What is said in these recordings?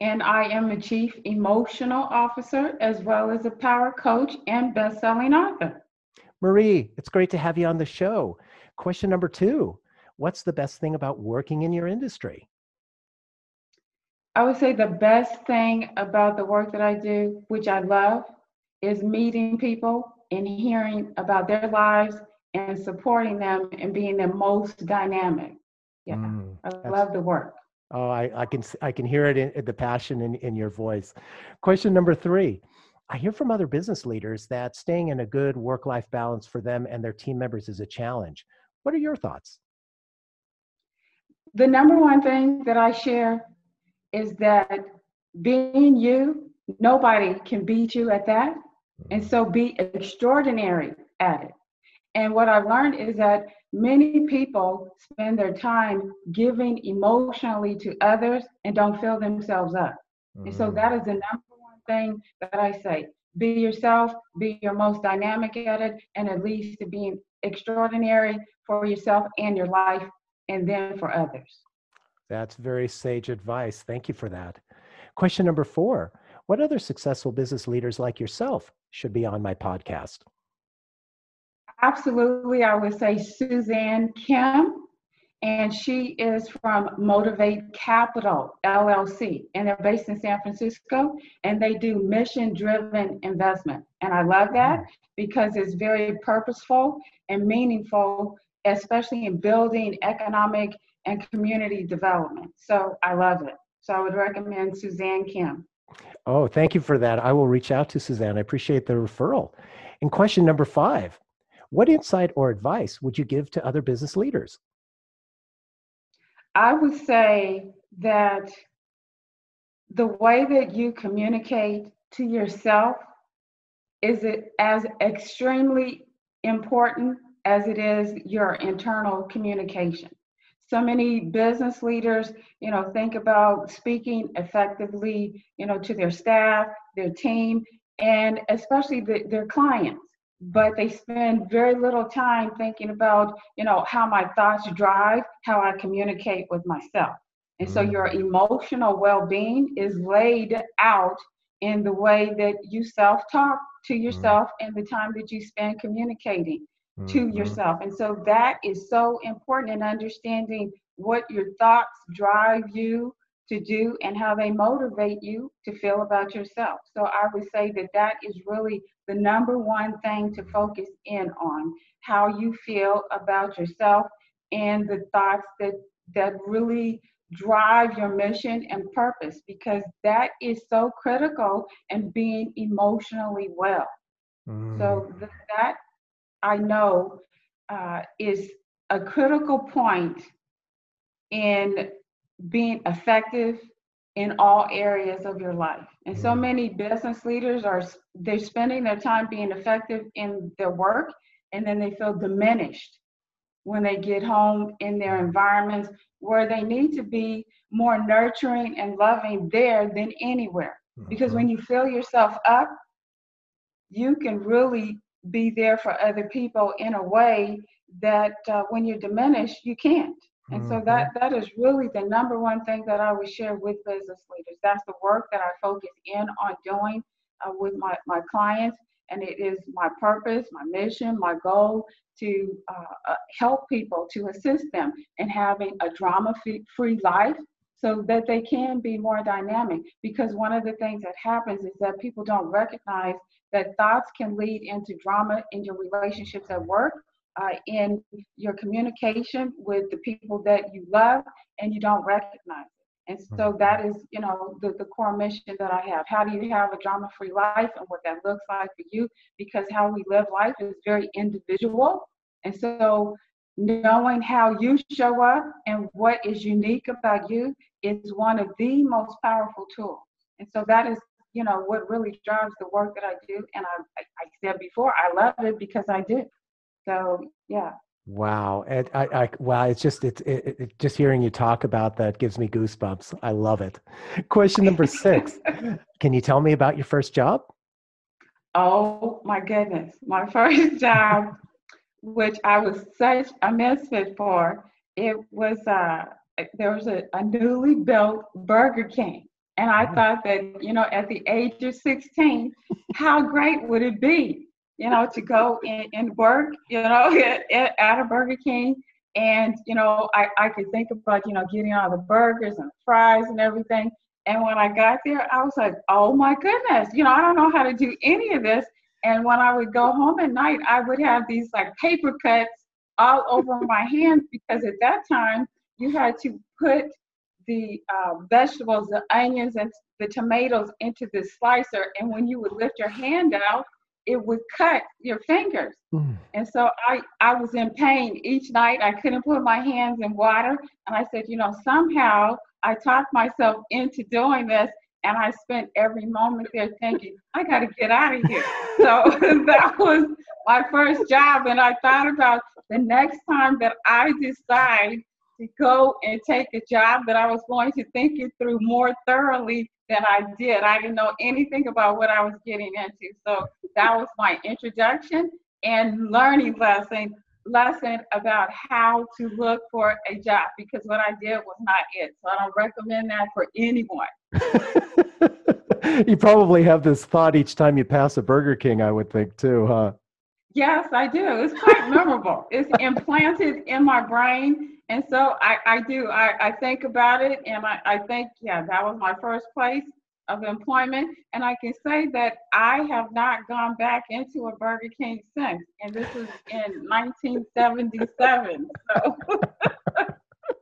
and I am a chief emotional officer as well as a power coach and best-selling author. Marie, it's great to have you on the show. Question number two What's the best thing about working in your industry? I would say the best thing about the work that I do, which I love, is meeting people and hearing about their lives and supporting them and being the most dynamic. Yeah, mm, I love the work. Oh, I, I can I can hear it in, the passion in, in your voice. Question number three. I hear from other business leaders that staying in a good work-life balance for them and their team members is a challenge. What are your thoughts? The number one thing that I share is that being you, nobody can beat you at that. And mm. so be extraordinary at it. And what I've learned is that many people spend their time giving emotionally to others and don't fill themselves up. Mm. And so that is the number one thing that I say. Be yourself, be your most dynamic at it, and at least to being extraordinary for yourself and your life, and then for others. That's very sage advice. Thank you for that. Question number four What other successful business leaders like yourself should be on my podcast? Absolutely, I would say Suzanne Kim, and she is from Motivate Capital LLC, and they're based in San Francisco, and they do mission-driven investment, and I love that because it's very purposeful and meaningful, especially in building economic and community development. So I love it. So I would recommend Suzanne Kim. Oh, thank you for that. I will reach out to Suzanne. I appreciate the referral. And question number five what insight or advice would you give to other business leaders? I would say that the way that you communicate to yourself is it as extremely important as it is your internal communication. So many business leaders, you know, think about speaking effectively, you know, to their staff, their team, and especially the, their clients but they spend very little time thinking about you know how my thoughts drive how i communicate with myself and so your mm. emotional well-being is laid out in the way that you self-talk to mm. yourself and the time that you spend communicating to mm-hmm. yourself and so that is so important in understanding what your thoughts drive you to do and how they motivate you to feel about yourself. So I would say that that is really the number one thing to focus in on how you feel about yourself and the thoughts that that really drive your mission and purpose because that is so critical in being emotionally well. Mm. So th- that I know uh, is a critical point in being effective in all areas of your life. And so mm-hmm. many business leaders are they're spending their time being effective in their work and then they feel diminished when they get home in their environments where they need to be more nurturing and loving there than anywhere. Because when mm-hmm. you fill yourself up, you can really be there for other people in a way that uh, when you're diminished, you can't. And mm-hmm. so that that is really the number one thing that I would share with business leaders. That's the work that I focus in on doing uh, with my, my clients. And it is my purpose, my mission, my goal to uh, uh, help people, to assist them in having a drama free life so that they can be more dynamic. Because one of the things that happens is that people don't recognize that thoughts can lead into drama in your relationships at work uh, in your communication with the people that you love and you don't recognize it. And so mm-hmm. that is, you know, the, the core mission that I have. How do you have a drama free life and what that looks like for you? Because how we live life is very individual. And so knowing how you show up and what is unique about you is one of the most powerful tools. And so that is you know, what really drives the work that I do. And I, I said before, I love it because I do. So yeah. Wow, and I, I wow, it's just it's it, it, just hearing you talk about that gives me goosebumps. I love it. Question number six: Can you tell me about your first job? Oh my goodness, my first job, which I was such a misfit for. It was uh, there was a, a newly built Burger King, and I oh. thought that you know at the age of 16, how great would it be you know, to go and, and work, you know, at, at a Burger King. And, you know, I, I could think about, you know, getting all the burgers and fries and everything. And when I got there, I was like, oh my goodness, you know, I don't know how to do any of this. And when I would go home at night, I would have these like paper cuts all over my hands because at that time you had to put the uh, vegetables, the onions, and the tomatoes into the slicer. And when you would lift your hand out, it would cut your fingers. Mm. And so I, I was in pain each night. I couldn't put my hands in water. And I said, you know, somehow I talked myself into doing this. And I spent every moment there thinking, I got to get out of here. so that was my first job. And I thought about the next time that I decide to go and take a job that I was going to think it through more thoroughly than I did. I didn't know anything about what I was getting into. So that was my introduction and learning lesson lesson about how to look for a job because what I did was not it. So I don't recommend that for anyone. you probably have this thought each time you pass a Burger King, I would think too, huh? Yes, I do. It's quite memorable. It's implanted in my brain and so I, I do, I, I think about it and I, I think, yeah, that was my first place of employment. And I can say that I have not gone back into a Burger King since. And this was in 1977. So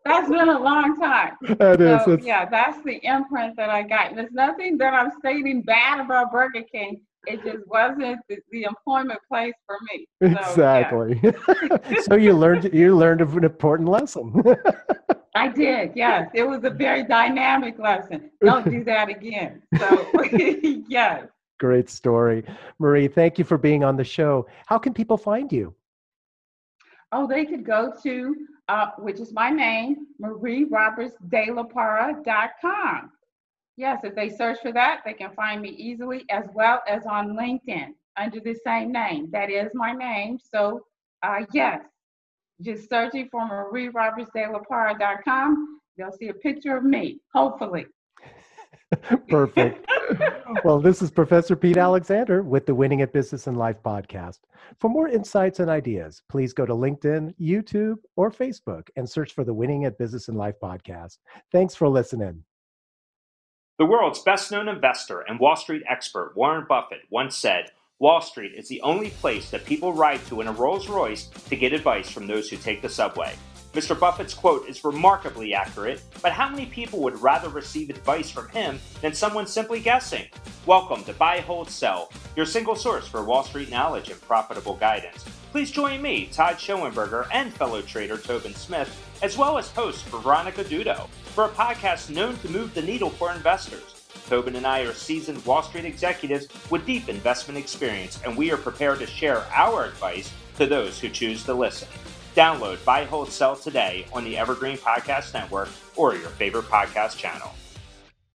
that's been a long time. That so, is. Yeah, that's the imprint that I got. And there's nothing that I'm stating bad about Burger King it just wasn't the, the employment place for me. So, exactly. Yeah. so you learned you learned an important lesson. I did. Yes, it was a very dynamic lesson. Don't do that again. So yes. Great story, Marie. Thank you for being on the show. How can people find you? Oh, they could go to uh, which is my name, marierobertsdelaparra.com. Yes, if they search for that, they can find me easily as well as on LinkedIn under the same name. That is my name. So, uh, yes, just searching for marierobertsdelaparra.com. They'll see a picture of me, hopefully. Perfect. well, this is Professor Pete Alexander with the Winning at Business and Life podcast. For more insights and ideas, please go to LinkedIn, YouTube, or Facebook and search for the Winning at Business and Life podcast. Thanks for listening. The world's best known investor and Wall Street expert Warren Buffett once said, Wall Street is the only place that people ride to in a Rolls Royce to get advice from those who take the subway. Mr. Buffett's quote is remarkably accurate, but how many people would rather receive advice from him than someone simply guessing? Welcome to Buy, Hold, Sell, your single source for Wall Street knowledge and profitable guidance. Please join me, Todd Schoenberger, and fellow trader Tobin Smith, as well as host Veronica Dudo, for a podcast known to move the needle for investors. Tobin and I are seasoned Wall Street executives with deep investment experience, and we are prepared to share our advice to those who choose to listen. Download Buy, Hold, Sell today on the Evergreen Podcast Network or your favorite podcast channel.